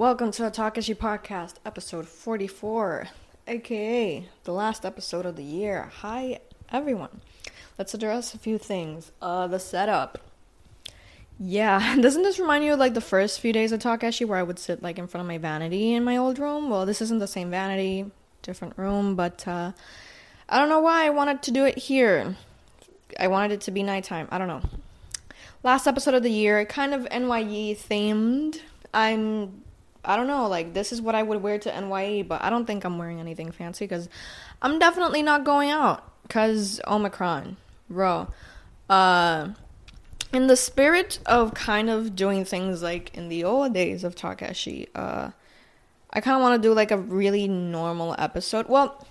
welcome to the Takashi Podcast, episode 44, aka the last episode of the year. Hi, everyone. Let's address a few things. Uh, the setup. Yeah, doesn't this remind you of like the first few days of Takashi where I would sit like in front of my vanity in my old room? Well, this isn't the same vanity, different room, but uh, I don't know why I wanted to do it here. I wanted it to be nighttime. I don't know. Last episode of the year, kind of NYE themed. I'm I don't know, like this is what I would wear to NYE, but I don't think I'm wearing anything fancy because I'm definitely not going out because Omicron, bro. Uh, in the spirit of kind of doing things like in the old days of Takashi, uh, I kind of want to do like a really normal episode. Well,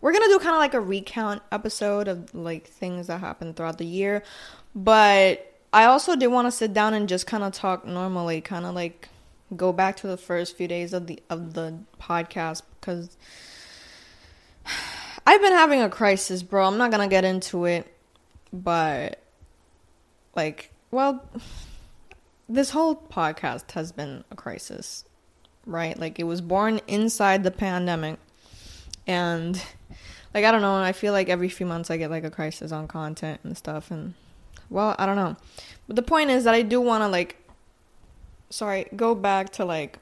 we're gonna do kind of like a recount episode of like things that happened throughout the year, but I also did want to sit down and just kind of talk normally, kind of like go back to the first few days of the of the podcast because I've been having a crisis, bro. I'm not gonna get into it, but like, well, this whole podcast has been a crisis, right? Like, it was born inside the pandemic, and like, I don't know. I feel like every few months I get like a crisis on content and stuff, and well, I don't know. But the point is that I do want to like sorry, go back to like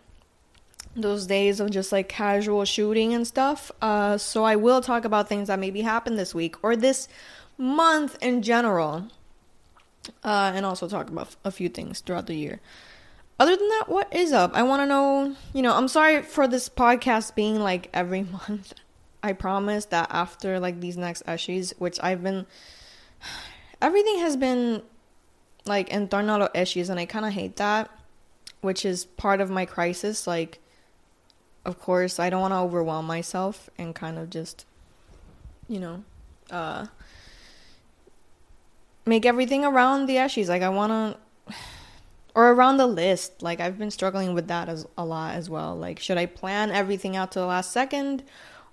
those days of just like casual shooting and stuff. Uh, so I will talk about things that maybe happened this week or this month in general, uh, and also talk about a few things throughout the year. Other than that, what is up? I want to know. You know, I'm sorry for this podcast being like every month. I promise that after like these next issues, which I've been, everything has been like in torno issues, and I kind of hate that which is part of my crisis. Like, of course, I don't want to overwhelm myself and kind of just, you know, uh, make everything around the ashes. Like, I want to, or around the list. Like, I've been struggling with that as a lot as well. Like, should I plan everything out to the last second,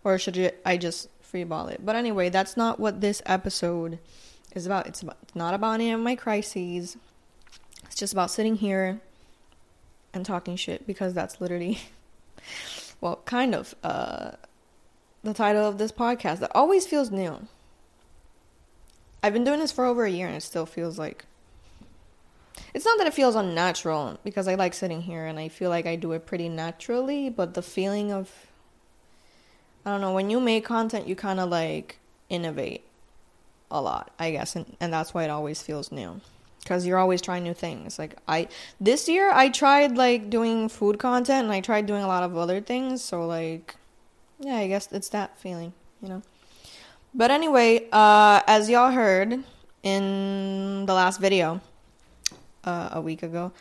or should I just freeball it? But anyway, that's not what this episode is about. It's about, it's not about any of my crises. It's just about sitting here and talking shit because that's literally, well, kind of uh, the title of this podcast that always feels new. I've been doing this for over a year and it still feels like. It's not that it feels unnatural because I like sitting here and I feel like I do it pretty naturally, but the feeling of. I don't know, when you make content, you kind of like innovate a lot, I guess, and, and that's why it always feels new because you're always trying new things. Like I this year I tried like doing food content and I tried doing a lot of other things. So like yeah, I guess it's that feeling, you know. But anyway, uh as y'all heard in the last video uh, a week ago,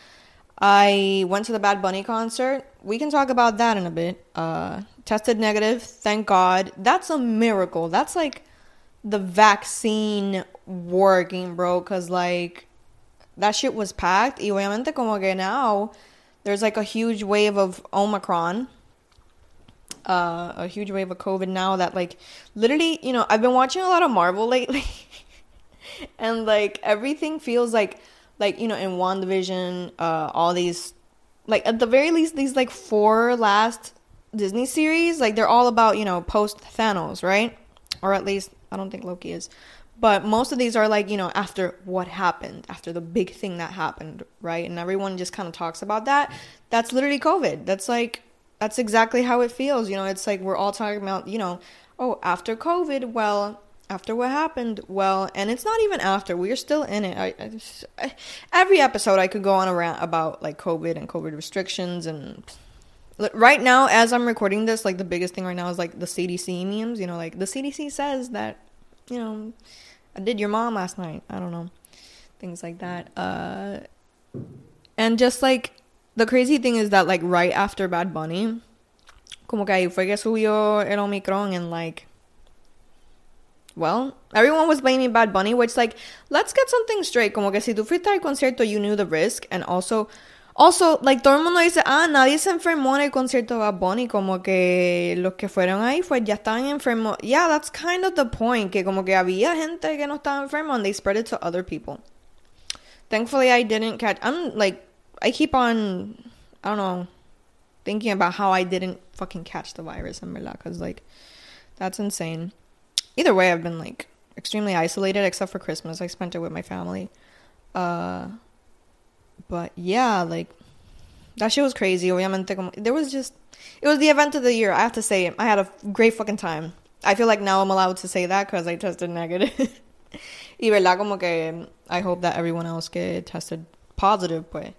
I went to the Bad Bunny concert. We can talk about that in a bit. Uh tested negative, thank God. That's a miracle. That's like the vaccine working, bro, cuz like that shit was packed. Y obviamente como que now there's like a huge wave of Omicron. Uh, a huge wave of COVID now that like literally, you know, I've been watching a lot of Marvel lately. and like everything feels like like, you know, in WandaVision, uh all these like at the very least these like four last Disney series, like they're all about, you know, post Thanos, right? Or at least I don't think Loki is. But most of these are like, you know, after what happened, after the big thing that happened, right? And everyone just kind of talks about that. That's literally COVID. That's like, that's exactly how it feels. You know, it's like we're all talking about, you know, oh, after COVID, well, after what happened, well, and it's not even after. We're still in it. I, I, just, I every episode I could go on a rant about like COVID and COVID restrictions and right now as I'm recording this, like the biggest thing right now is like the CDC memes. You know, like the CDC says that, you know I did your mom last night. I don't know. Things like that. Uh and just like the crazy thing is that like right after Bad Bunny, como que ahí fue que subió el Omicron and like well, everyone was blaming Bad Bunny, which like let's get something straight. Como que si tú fuiste al concierto, you knew the risk and also Also, like, todo el mundo dice, ah, nadie se enfermó en el concierto de Bad Bunny, como que los que fueron ahí, pues ya estaban enfermos. Yeah, that's kind of the point, que como que había gente que no estaba enfermo and they spread it to other people. Thankfully, I didn't catch, I'm like, I keep on, I don't know, thinking about how I didn't fucking catch the virus in verdad, because like that's insane. Either way, I've been like extremely isolated except for Christmas. I spent it with my family. Uh, but yeah, like that shit was crazy. Obviamente, como, there was just it was the event of the year. I have to say, I had a great fucking time. I feel like now I'm allowed to say that because I tested negative. y verdad como que I hope that everyone else get tested positive, pues,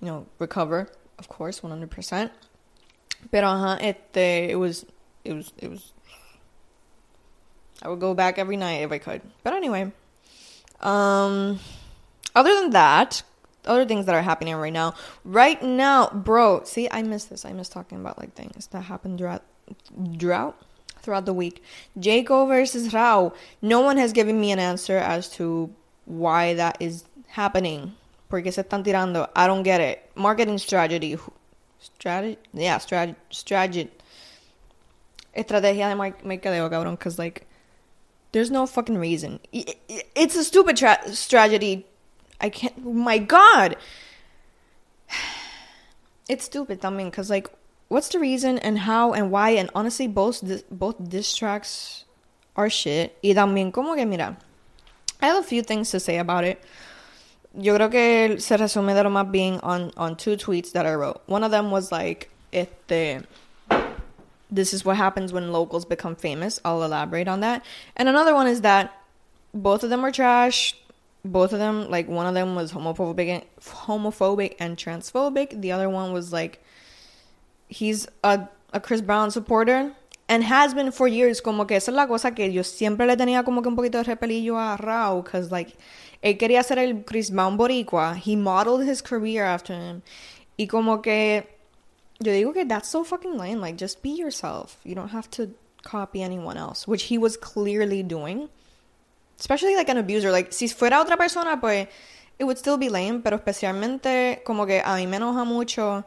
you know, recover, of course, 100%. Pero ajá, este, it was, it was, it was, I would go back every night if I could. But anyway, um, other than that, other things that are happening right now. Right now, bro, see, I miss this. I miss talking about like things that happened throughout, drought throughout the week. Jhayco versus Rauw. No one has given me an answer as to why that is happening. Porque se están tirando. I don't get it. Marketing strategy. Strategy? Yeah, strategy. Strategy. Estrategia de mercadeo, cabrón. Because, like, there's no fucking reason. It's a stupid tra- strategy. I can't. My God. It's stupid, I mean, because, like, what's the reason and how and why? And honestly, both, both diss tracks are shit. Y también, como que, mira. I have a few things to say about it. yo creo que se resume de lo más bien on, on two tweets that I wrote. One of them was like, este, this is what happens when locals become famous. I'll elaborate on that. And another one is that both of them are trash. Both of them, like one of them was homophobic, and, homophobic and transphobic. The other one was like, he's a, a Chris Brown supporter and has been for years. Como que esa es la cosa que yo siempre le tenía como que un poquito de repelillo a Rauw, because like él quería ser el Chris Brown boricua. He modeled his career after him. Y como que yo digo que that's so fucking lame. Like, just be yourself. You don't have to copy anyone else, which he was clearly doing. Especially like an abuser. Like, si fuera otra persona, pues it would still be lame, pero especialmente como que a mí me enoja mucho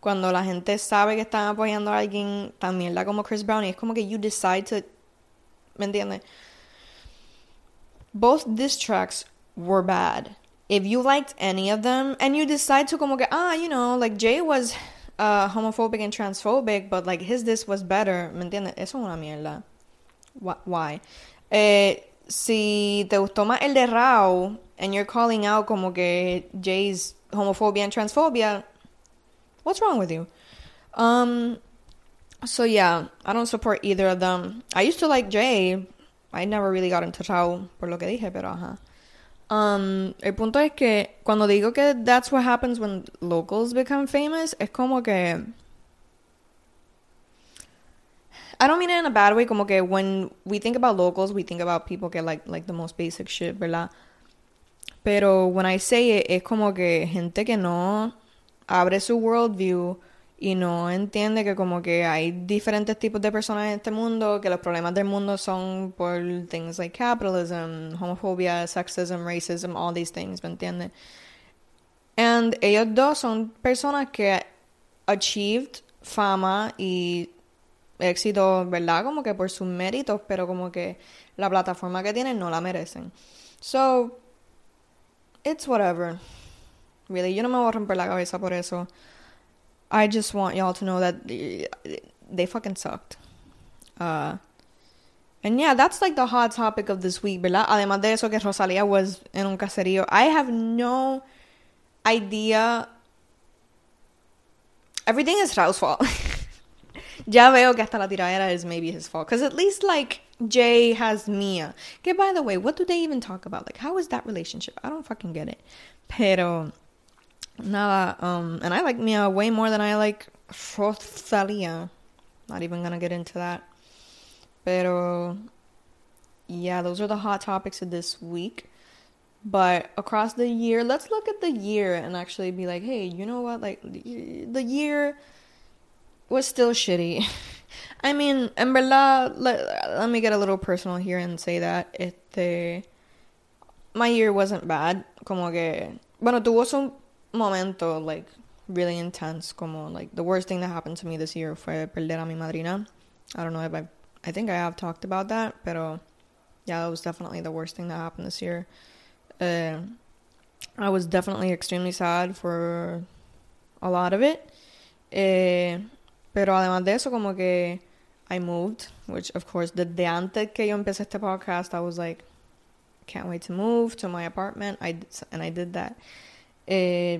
cuando la gente sabe que están apoyando a alguien tan mierda como Chris Brown y es como que you decide to ¿me entiendes? Both diss tracks were bad. If you liked any of them and you decide to como que, ah, you know, like Jay was uh, homophobic and transphobic, but like his this was better, ¿me entiendes? Eso es una mierda. Why? Eh, si te gustó más el de Rauw and you're calling out como que Jay's homophobia and transphobia, what's wrong with you? Um, so yeah, I don't support either of them. I used to like Jay. I never really got into Rauw por lo que dije, pero ajá. Um, el punto es que cuando digo que that's what happens when locals become famous, es como que. I don't mean it in a bad way, como que when we think about locals, we think about people que like, like the most basic shit, ¿verdad? Pero when I say it, es como que gente que no abre su worldview y no entiende que como que hay diferentes tipos de personas en este mundo, que los problemas del mundo son por things like capitalism, homophobia, sexism, racism, all these things, ¿me entiende? And ellos dos son personas que achieved fama y éxito, ¿verdad? Como que por sus méritos, pero como que la plataforma que tienen no la merecen. So, it's whatever. Really, yo no me voy a romper la cabeza por eso. I just want y'all to know that they fucking sucked. Uh, and yeah, that's like the hot topic of this week, ¿verdad? Además de eso que Rosalía was en un caserío. I have no idea. Everything is Raul's fault. ya veo que hasta la tiradera is maybe his fault. Because at least like Jay has Mia. Okay, by the way, what do they even talk about? Like, how is that relationship? I don't fucking get it. Pero Nada, um, and I like Mia way more than I like Rosalia. Not even gonna get into that. Pero, yeah, those are the hot topics of this week. But across the year, let's look at the year and actually be like, hey, you know what? Like, the year was still shitty. I mean, en verdad, let, let me get a little personal here and say that este, my year wasn't bad. Como que, bueno, tuvo su momento like really intense como like the worst thing that happened to me this year fue perder a mi madrina. I don't know if I I think I have talked about that, pero yeah, that was definitely the worst thing that happened this year. Uh, I was definitely extremely sad for a lot of it. Eh, pero además de eso, como que I moved, which of course, desde antes que yo empecé este podcast, I was like, can't wait to move to my apartment. I and I did that. Eh,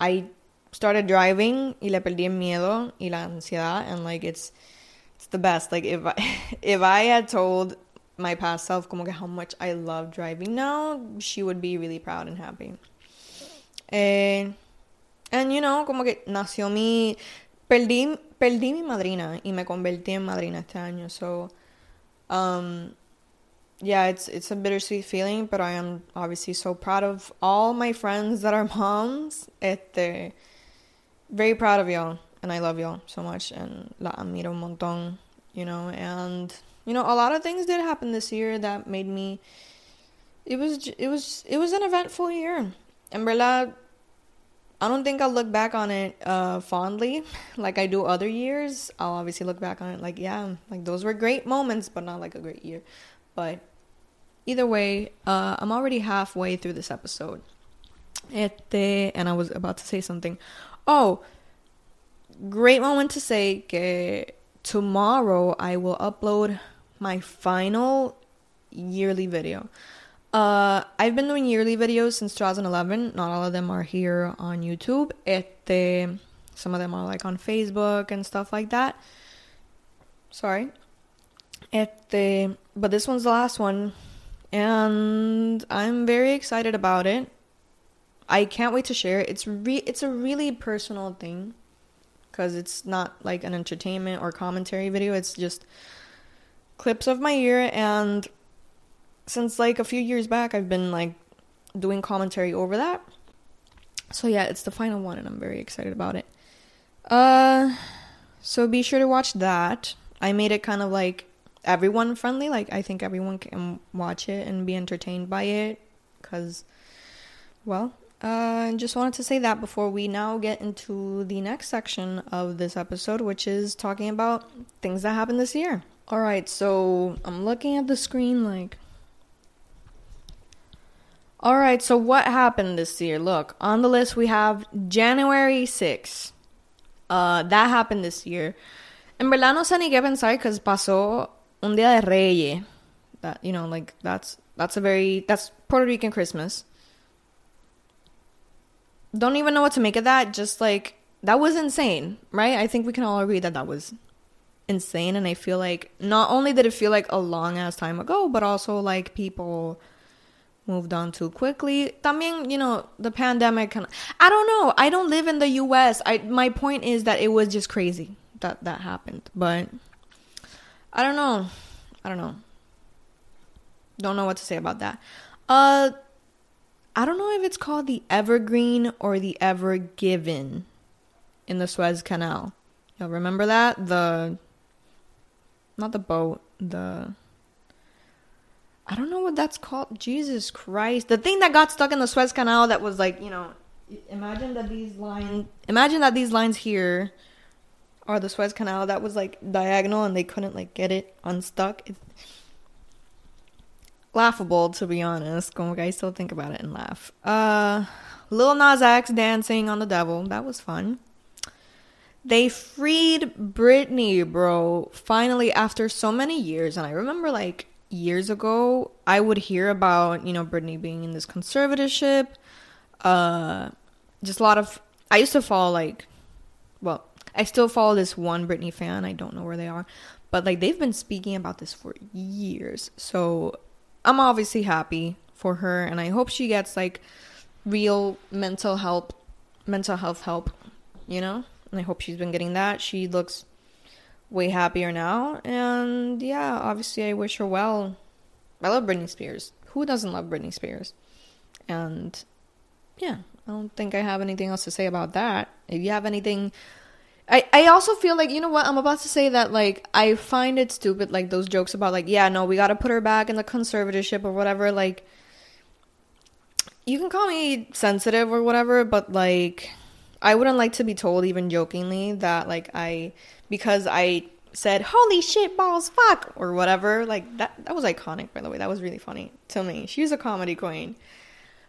I started driving y le perdí el miedo y la ansiedad, and like it's it's the best. Like if I if I had told my past self como que how much I love driving now, she would be really proud and happy. Eh, and you know, como que nació mi perdí perdí mi madrina y me convertí en madrina este año. So um yeah, it's it's a bittersweet feeling, but I am obviously so proud of all my friends that are moms. Este very proud of y'all and I love y'all so much and la admiro un montón, you know, and you know, a lot of things did happen this year that made me it was it was it was an eventful year. En verdad I don't think I'll look back on it uh, fondly like I do other years. I'll obviously look back on it like, yeah, like those were great moments, but not like a great year. But either way, uh, I'm already halfway through this episode. Este, and I was about to say something. Oh, great moment to say que tomorrow I will upload my final yearly video. Uh, I've been doing yearly videos since 2011. Not all of them are here on YouTube. Este, some of them are like on Facebook and stuff like that. Sorry. Este, but this one's the last one, and I'm very excited about it. I can't wait to share it. It's re- it's a really personal thing because it's not like an entertainment or commentary video. It's just clips of my year and since like a few years back, I've been like doing commentary over that. So yeah, it's the final one, and I'm very excited about it. Uh, so be sure to watch that. I made it kind of like everyone friendly. Like I think everyone can watch it and be entertained by it, cause, well, uh, just wanted to say that before we now get into the next section of this episode, which is talking about things that happened this year. All right, so I'm looking at the screen like all right, so what happened this year? Look, on the list we have January 6. Uh, that happened this year. En verdad no sé ni qué pensar because pasó un día de Reyes. That, you know, like, that's, that's a very, that's Puerto Rican Christmas. Don't even know what to make of that. Just like, that was insane, right? I think we can all agree that that was insane. And I feel like not only did it feel like a long ass time ago, but also like people moved on too quickly. También, you know, the pandemic kind of, I don't know. I don't live in the US. I my point is that it was just crazy that that happened. But I don't know. I don't know. Don't know what to say about that. Uh I don't know if it's called the Evergreen or the Ever Given in the Suez Canal. Y'all remember that? The not the boat, the I don't know what that's called. Jesus Christ. The thing that got stuck in the Suez Canal that was like, you know, imagine that these lines imagine that these lines here are the Suez Canal that was like diagonal and they couldn't like get it unstuck. It's laughable to be honest. Como I still think about it and laugh. Uh Lil Nas X dancing on the devil. That was fun. They freed Britney, bro. Finally after so many years and I remember like years ago, I would hear about, you know, Britney being in this conservatorship. Uh, just a lot of. I used to follow, like, well, I still follow this one Britney fan. I don't know where they are. But, like, they've been speaking about this for years. So I'm obviously happy for her. And I hope she gets, like, real mental help, mental health help, you know? And I hope she's been getting that. She looks way happier now. And yeah, obviously, I wish her well. I love Britney Spears. Who doesn't love Britney Spears? And yeah, I don't think I have anything else to say about that. If you have anything. I, I also feel like, you know what, I'm about to say that, like, I find it stupid, like, those jokes about, like, yeah, no, we gotta put her back in the conservatorship or whatever. Like, you can call me sensitive or whatever, but, like, I wouldn't like to be told, even jokingly, that, like, I because I said holy shit balls fuck or whatever like that that was iconic by the way that was really funny to me she's a comedy queen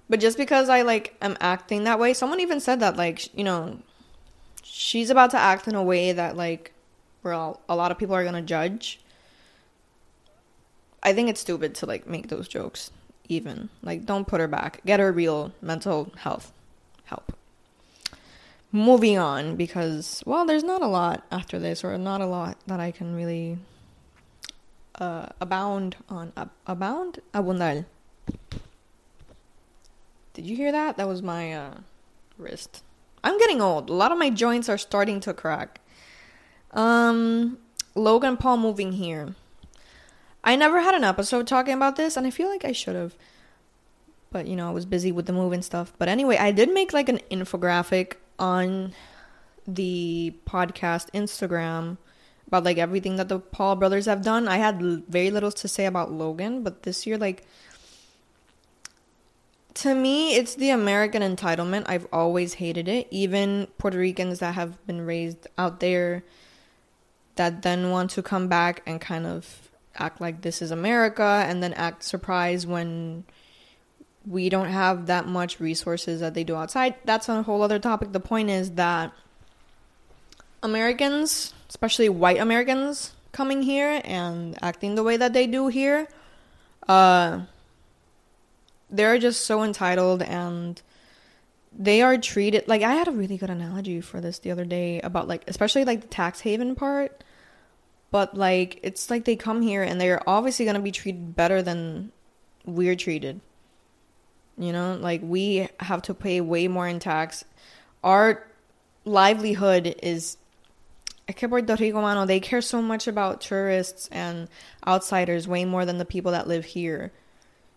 but just because I like am acting that way someone even said that like you know she's about to act in a way that like where all, a lot of people are gonna judge. I think it's stupid to like make those jokes. Even like, don't put her back. Get her real mental health help. Moving on because well, there's not a lot after this, or not a lot that I can really uh, abound on. Ab- abound, abundar. Did you hear that? That was my uh, wrist. I'm getting old. A lot of my joints are starting to crack. Um, Logan Paul moving here. I never had an episode talking about this, and I feel like I should have. But, you know, I was busy with the move and stuff. But anyway, I did make like an infographic on the podcast Instagram about like everything that the Paul brothers have done. I had very little to say about Logan, but this year, like, to me, it's the American entitlement. I've always hated it. Even Puerto Ricans that have been raised out there that then want to come back and kind of act like this is America and then act surprised when we don't have that much resources that they do outside. That's a whole other topic. The point is that Americans, especially white Americans, coming here and acting the way that they do here, uh, they're just so entitled and they are treated like I had a really good analogy for this the other day about like especially like the tax haven part. But like it's like they come here and they're obviously going to be treated better than we're treated. You know, like we have to pay way more in tax. Our livelihood is que Puerto Rico, mano, they care so much about tourists and outsiders way more than the people that live here.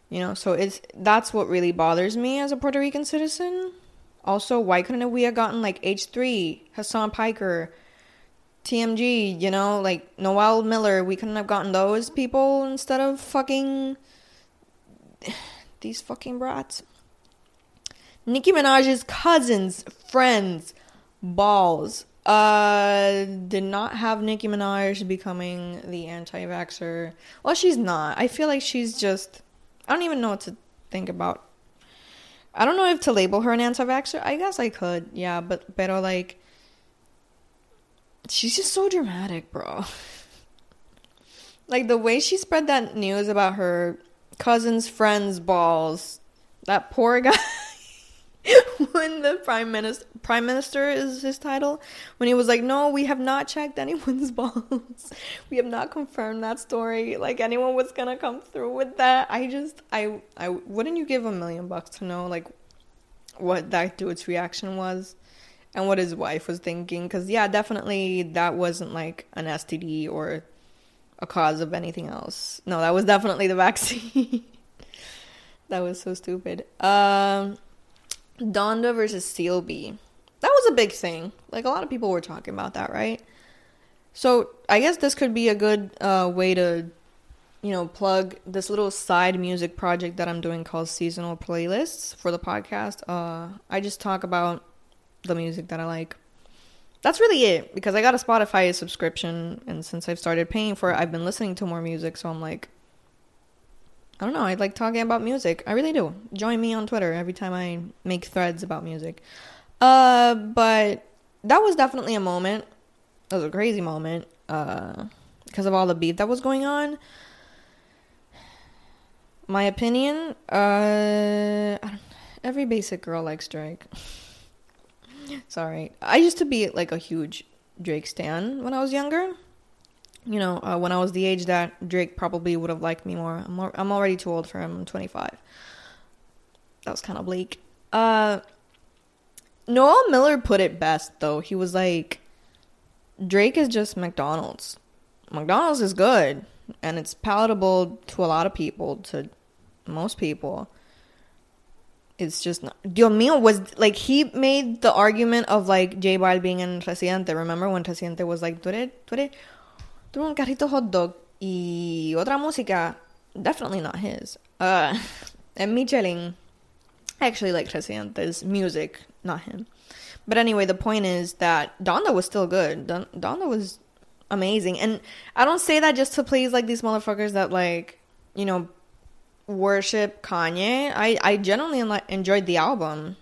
You know, so it's that's what really bothers me as a Puerto Rican citizen. Also, why couldn't we have gotten like H3, Hasan Piker, TMG, you know, like Noel Miller? We couldn't have gotten those people instead of fucking these fucking brats. Nicki Minaj's cousins, friends, balls. Uh, did not have Nicki Minaj becoming the anti vaxxer. Well, she's not. I feel like she's just I don't even know what to think about. I don't know if to label her an anti-vaxxer. I guess I could, yeah, but but like she's just so dramatic, bro. like the way she spread that news about her cousin's friend's balls. That poor guy when the prime minister prime minister is his title when he was like no we have not checked anyone's balls. We have not confirmed that story. Like anyone was gonna come through with that. I just i i wouldn't you give a million bucks to know like what that dude's reaction was? And what his wife was thinking? Because yeah definitely that wasn't like an std or a cause of anything else no that was definitely the vaccine that was so stupid um Donda versus CLB. That was a big thing. Like a lot of people were talking about that, right? So I guess this could be a good uh, way to, you know, plug this little side music project that I'm doing called Seasonal Playlists for the podcast. Uh, I just talk about the music that I like. That's really it because I got a Spotify subscription, and since I've started paying for it, I've been listening to more music. So I'm like, I don't know. I like talking about music. I really do. Join me on Twitter every time I make threads about music. Uh, but that was definitely a moment. It was a crazy moment. Uh, because of all the beef that was going on. My opinion. Uh, every basic girl likes Drake. Sorry, I used to be like a huge Drake stan when I was younger you know, uh, when I was the age that Drake probably would have liked me more. I'm, more, I'm already too old for him. I'm 25. That was kind of bleak. Uh, Noel Miller put it best, though. He was like, Drake is just McDonald's. McDonald's is good, and it's palatable to a lot of people, to most people. It's just not. Dios mío was like he made the argument of like J Balvin and Residente. Remember when Residente was like, "Tú eres, tú eres, tuvo un carrito hot dog y otra música, definitely not his. Uh, and Michelin, I actually like Residente's music, not him. But anyway, the point is that Donda was still good. Don- Donda was amazing. And I don't say that just to please like these motherfuckers that like, you know, worship Kanye. I I genuinely enjoyed the album.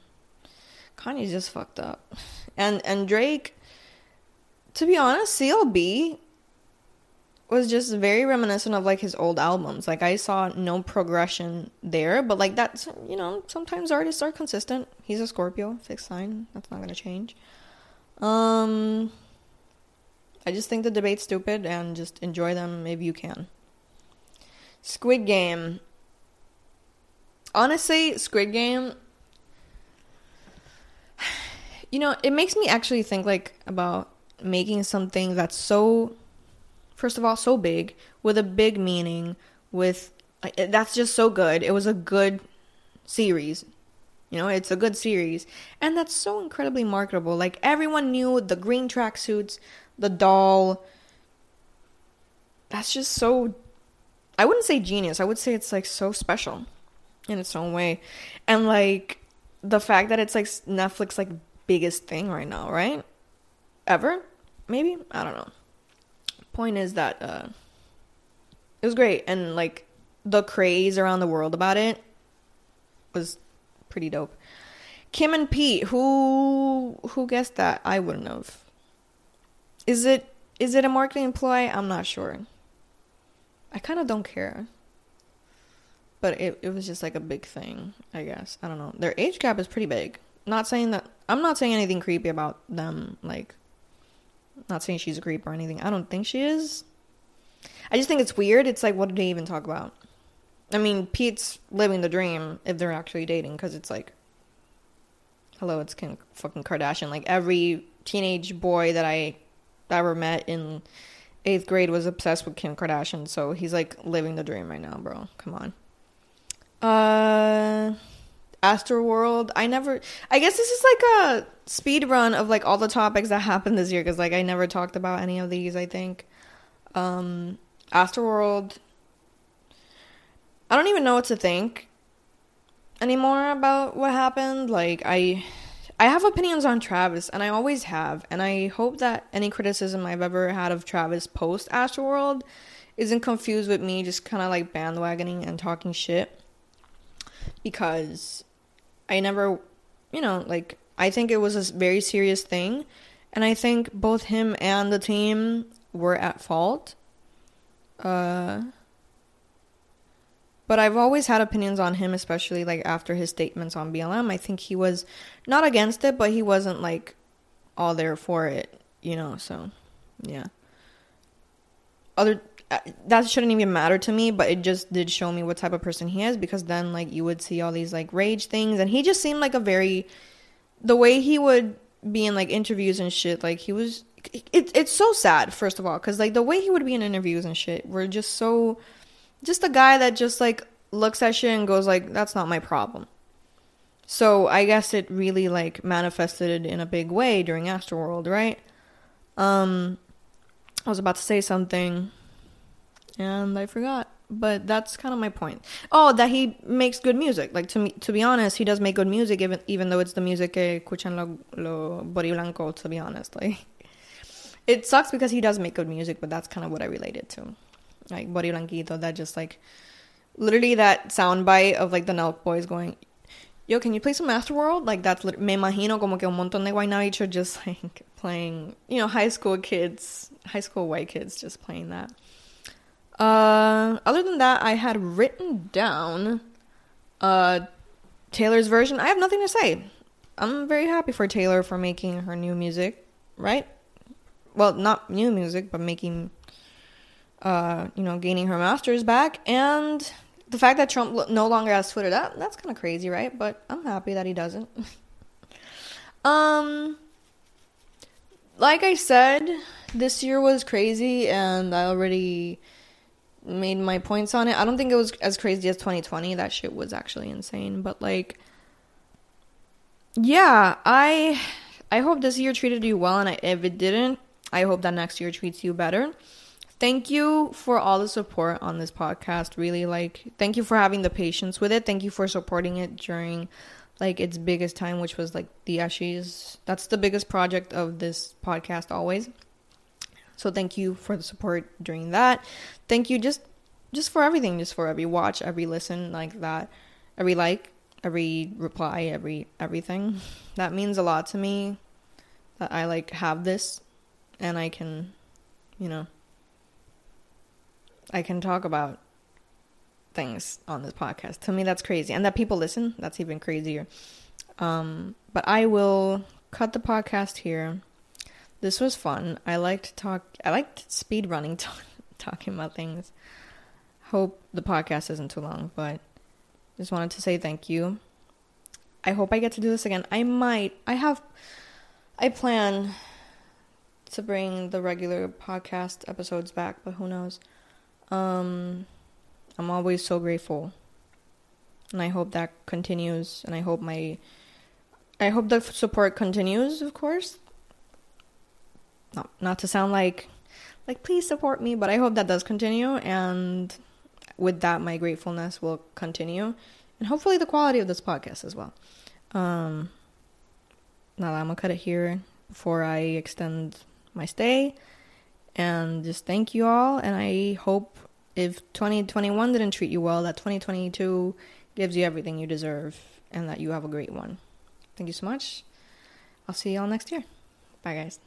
Kanye's just fucked up. And and Drake to be honest, CLB was just very reminiscent of like his old albums. Like I saw no progression there, but like that's you know sometimes artists are consistent. He's a Scorpio, fixed sign. That's not gonna change. Um, I just think the debate's stupid and just enjoy them if you can. Squid Game. Honestly, Squid Game. You know, it makes me actually think like about making something that's so first of all so big with a big meaning with that's just so good. It was a good series. You know it's a good series. And that's so incredibly marketable. Like everyone knew the green tracksuits the doll. That's just so i wouldn't say genius. I would say it's like so special in its own way. And like the fact that it's like netflix like biggest thing right now right? Ever? Maybe? I don't know. Point is that uh it was great. And like the craze around the world about it was pretty dope. Kim and pete who who guessed that? I wouldn't have. Is it is it a marketing ploy? I'm not sure. I kind of don't care but it, it was just like a big thing i guess i don't know their age gap is pretty big not saying that i'm not saying anything creepy about them like not saying she's a creep or anything. I don't think she is. I just think it's weird. It's like, what did they even talk about? I mean, Pete's living the dream if they're actually dating, because it's like, hello, it's Kim fucking Kardashian. Like every teenage boy that I ever met in eighth grade was obsessed with Kim Kardashian. So he's like living the dream right now, bro. Come on. Uh, Astroworld. I never. I guess this is like a speed run of like all the topics that happened this year because like I never talked about any of these. I think. Um, Astroworld. I don't even know what to think anymore about what happened. Like I. I have opinions on Travis, and I always have, and I hope that any criticism I've ever had of Travis post Astroworld isn't confused with me just kind of like bandwagoning and talking shit because I never, you know, like I think it was a very serious thing, and I think both him and the team were at fault. Uh, but I've always had opinions on him, especially like after his statements on BLM. I think he was not against it, but he wasn't like all there for it, you know. So, yeah. Other that shouldn't even matter to me, but it just did show me what type of person he is because then like you would see all these like rage things and he just seemed like a very the way he would be in like interviews and shit like he was it, it's so sad first of all because like the way he would be in interviews and shit were just so just a guy that just like looks at shit and goes like that's not my problem. So i guess it really like manifested in a big way during astroworld right? Um i was about to say something and I forgot. But that's kind of my point. Oh, that he makes good music. Like to me, to be honest, he does make good music, even even though it's the music que escuchan lo, lo body blanco. To be honest, like it sucks because he does make good music, but that's kind of what I related to, like body blanquito. That just like literally that soundbite of like the Nelk boys going, "Yo, can you play some Astroworld?" Like that's me imagino como que un montón de guaynabichos just like playing, you know, high school kids, high school white kids just playing that. Uh, other than that, I had written down uh, Taylor's version. I have nothing to say. I'm very happy for Taylor for making her new music, right? Well, not new music, but making, uh, you know, gaining her masters back. And the fact that Trump no longer has Twitter, that that's kind of crazy, right? But I'm happy that he doesn't. um, like I said, this year was crazy, and I already made my points on it. I don't think it was as crazy as 2020. That shit was actually insane. But like, yeah, I I hope this year treated you well, and I, if it didn't, I hope that next year treats you better. Thank you for all the support on this podcast. Really, like, thank you for having the patience with it. Thank you for supporting it during like its biggest time, which was like the Ashes. That's the biggest project of this podcast always. So thank you for the support during that. Thank you just just for everything, just for every watch, every listen like that, every like, every reply, every everything. That means a lot to me that I like have this and I can, you know, I can talk about things on this podcast. To me, that's crazy. And that people listen, that's even crazier. Um, but I will cut the podcast here. This was fun. I liked talk, I liked speed running, talk, talking about things. Hope the podcast isn't too long, but just wanted to say thank you. I hope I get to do this again. I might. I have. I plan to bring the regular podcast episodes back, but who knows? Um, I'm always so grateful, and I hope that continues. And I hope my, I hope the support continues. Of course. Not not to sound like, like please support me, but I hope that does continue. And with that, my gratefulness will continue, and hopefully the quality of this podcast as well. Um, now I'm gonna cut it here before I extend my stay, and just thank you all. And I hope if 2021 didn't treat you well, that 2022 gives you everything you deserve, and that you have a great one. Thank you so much. I'll see you all next year. Bye, guys.